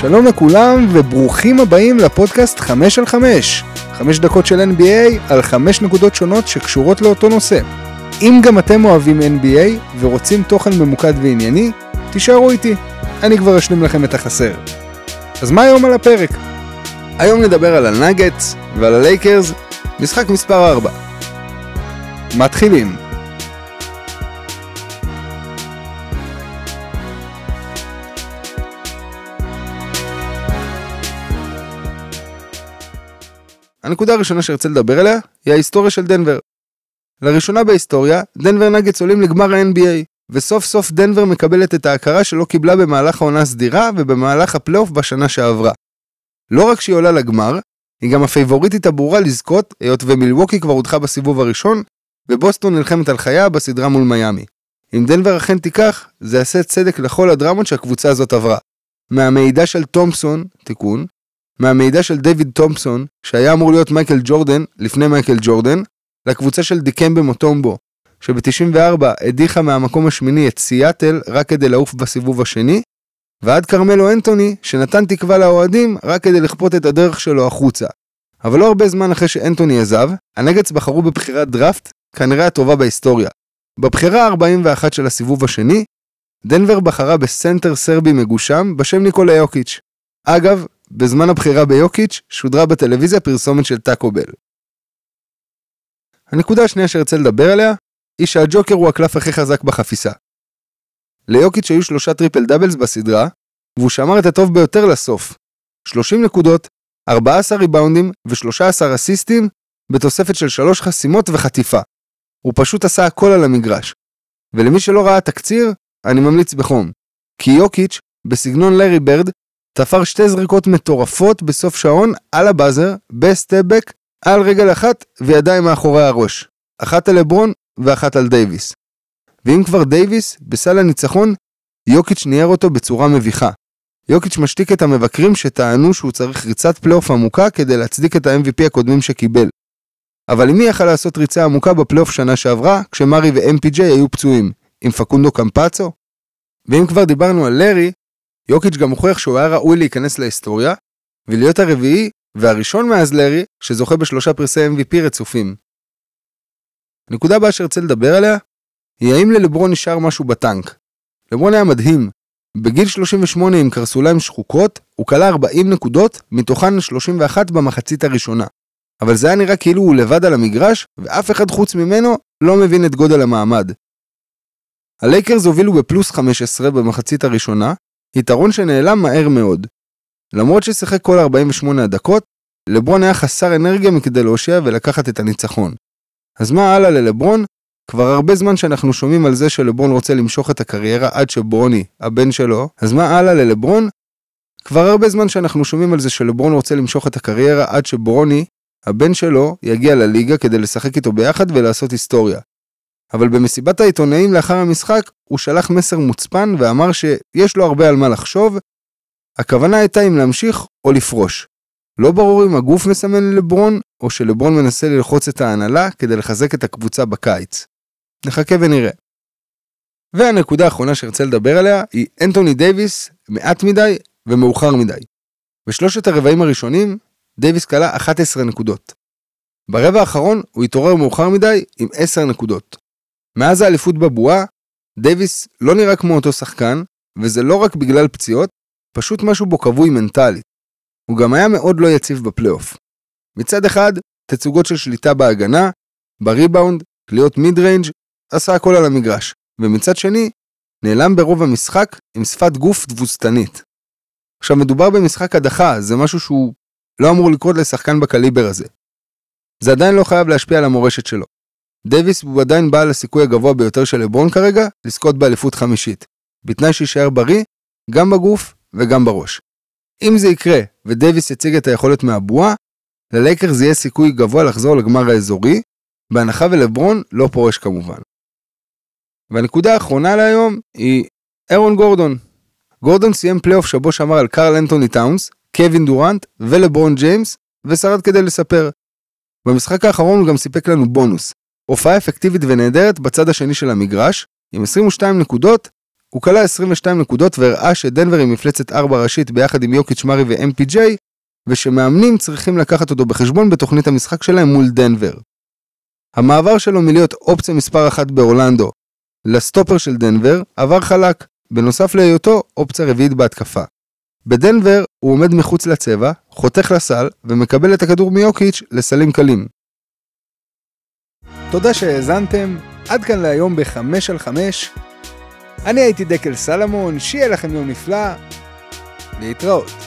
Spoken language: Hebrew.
שלום לכולם וברוכים הבאים לפודקאסט 5 על 5. 5 דקות של NBA על 5 נקודות שונות שקשורות לאותו נושא. אם גם אתם אוהבים NBA ורוצים תוכן ממוקד וענייני, תישארו איתי, אני כבר אשלים לכם את החסר. אז מה היום על הפרק? היום נדבר על הנאגטס ועל הלייקרס, משחק מספר 4. מתחילים. הנקודה הראשונה שרצה לדבר עליה היא ההיסטוריה של דנבר. לראשונה בהיסטוריה, דנבר נאגטס עולים לגמר ה-NBA, וסוף סוף דנבר מקבלת את ההכרה שלא קיבלה במהלך העונה הסדירה ובמהלך הפלייאוף בשנה שעברה. לא רק שהיא עולה לגמר, היא גם הפייבוריטית הברורה לזכות, היות ומילווקי כבר הודחה בסיבוב הראשון, ובוסטון נלחמת על חייה בסדרה מול מיאמי. אם דנבר אכן תיקח, זה יעשה צדק לכל הדרמות שהקבוצה הזאת עברה. מהמידע של תומפסון, תיקון, מהמידע של דיוויד תומפסון, שהיה אמור להיות מייקל ג'ורדן לפני מייקל ג'ורדן, לקבוצה של דיקמבה מוטומבו, שב-94 הדיחה מהמקום השמיני את סיאטל רק כדי לעוף בסיבוב השני, ועד כרמלו אנטוני, שנתן תקווה לאוהדים רק כדי לכפות את הדרך שלו החוצה. אבל לא הרבה זמן אחרי שאנטוני עזב, הנגדס בחרו בבחירת דראפט, כנראה הטובה בהיסטוריה. בבחירה ה-41 של הסיבוב השני, דנבר בחרה בסנטר סרבי מגושם בשם ניקולה יוקיץ'. אגב, בזמן הבחירה ביוקיץ', שודרה בטלוויזיה פרסומת של טאקו בל. הנקודה השנייה שארצה לדבר עליה, היא שהג'וקר הוא הקלף הכי חזק בחפיסה. ליוקיץ' היו שלושה triple doubles בסדרה, והוא שמר את הטוב ביותר לסוף. 30 נקודות, 14 ריבאונדים ו-13 אסיסטים, בתוספת של 3 חסימות וחטיפה. הוא פשוט עשה הכל על המגרש. ולמי שלא ראה תקציר, אני ממליץ בחום. כי יוקיץ', בסגנון לארי ברד, תפר שתי זריקות מטורפות בסוף שעון על ה buzzer, ב step back, על רגל אחת וידיים מאחורי הראש. אחת על לברון ואחת על דייוויס. ואם כבר דייוויס, בסל הניצחון, יוקיץ' ניער אותו בצורה מביכה. יוקיץ' משתיק את המבקרים שטענו שהוא צריך ריצת פלייאוף עמוקה כדי להצדיק את ה-MVP הקודמים שקיבל. אבל מי יכל לעשות ריצה עמוקה בפלייאוף שנה שעברה, כשמרי ו-MPJ היו פצועים? עם פקונדו קמפצו? ואם כבר דיברנו על לארי, יוקיץ' גם הוכיח שהוא היה ראוי להיכנס להיסטוריה, ולהיות הרביעי והראשון מאז לארי שזוכה בשלושה פרסי MVP רצופים. הנקודה הבאה שרצה לדבר עליה, היא האם ללברון נשאר משהו בטנק. לברון היה מדהים. בגיל 38 עם קרסוליים שחוקות, הוא כלה 40 נקודות, מתוכן 31 במחצית הראשונה. אבל זה היה נראה כאילו הוא לבד על המגרש, ואף אחד חוץ ממנו לא מבין את גודל המעמד. הלייקרס הובילו בפלוס 15 במחצית הראשונה, יתרון שנעלם מהר מאוד. למרות ששיחק כל 48 הדקות, לברון היה חסר אנרגיה מכדי להושיע ולקחת את הניצחון. אז מה הלאה ללברון? כבר הרבה זמן שאנחנו שומעים על זה שלברון רוצה למשוך את הקריירה עד שברוני, הבן שלו, אז מה הלאה ללברון? כבר הרבה זמן שאנחנו שומעים על זה שלברון רוצה למשוך את הקריירה עד שברוני, הבן שלו, יגיע לליגה כדי לשחק איתו ביחד ולעשות היסטוריה. אבל במסיבת העיתונאים לאחר המשחק, הוא שלח מסר מוצפן ואמר שיש לו הרבה על מה לחשוב, הכוונה הייתה אם להמשיך או לפרוש. לא ברור אם הגוף מסמן ללברון, או שלברון מנסה ללחוץ את ההנהלה כדי לחזק את הקבוצה בקיץ. נחכה ונראה. והנקודה האחרונה שארצה לדבר עליה היא אנטוני דייוויס מעט מדי ומאוחר מדי. בשלושת הרבעים הראשונים, דייוויס קלע 11 נקודות. ברבע האחרון הוא התעורר מאוחר מדי עם 10 נקודות. מאז האליפות בבועה, דייוויס לא נראה כמו אותו שחקן, וזה לא רק בגלל פציעות, פשוט משהו בו כבוי מנטלית. הוא גם היה מאוד לא יציב בפלייאוף. מצד אחד, תצוגות של שליטה בהגנה, בריבאונד, קליעות mid range, עשה הכל על המגרש, ומצד שני, נעלם ברוב המשחק עם שפת גוף תבוסתנית. עכשיו מדובר במשחק הדחה, זה משהו שהוא לא אמור לקרות לשחקן בקליבר הזה. זה עדיין לא חייב להשפיע על המורשת שלו. דייוויס הוא עדיין בעל הסיכוי הגבוה ביותר של לברון כרגע לזכות באליפות חמישית, בתנאי שיישאר בריא, גם בגוף וגם בראש. אם זה יקרה ודייוויס יציג את היכולת מהבועה, ללייקרס יהיה סיכוי גבוה לחזור לגמר האזורי, בהנחה ולברון לא פורש כמובן. והנקודה האחרונה להיום היא אהרון גורדון. גורדון סיים פלייאוף שבו שמר על קארל אנתוני טאונס, קווין דורנט ולברון ג'יימס, ושרד כדי לספר. במשחק האחרון הוא גם סיפק לנו בונוס, הופעה אפקטיבית ונהדרת בצד השני של המגרש, עם 22 נקודות, הוא קלע 22 נקודות והראה שדנבר היא מפלצת 4 ראשית ביחד עם יוקיץ' מארי ו-MPJ, ושמאמנים צריכים לקחת אותו בחשבון בתוכנית המשחק שלהם מול דנבר. המעבר שלו מלהיות אופציה מספר אחת באורלנדו לסטופר של דנבר עבר חלק, בנוסף להיותו אופציה רביעית בהתקפה. בדנבר הוא עומד מחוץ לצבע, חותך לסל ומקבל את הכדור מיוקיץ' לסלים קלים. תודה שהאזנתם, עד כאן להיום ב-5 על 5. אני הייתי דקל סלמון, שיהיה לכם יום נפלא, להתראות.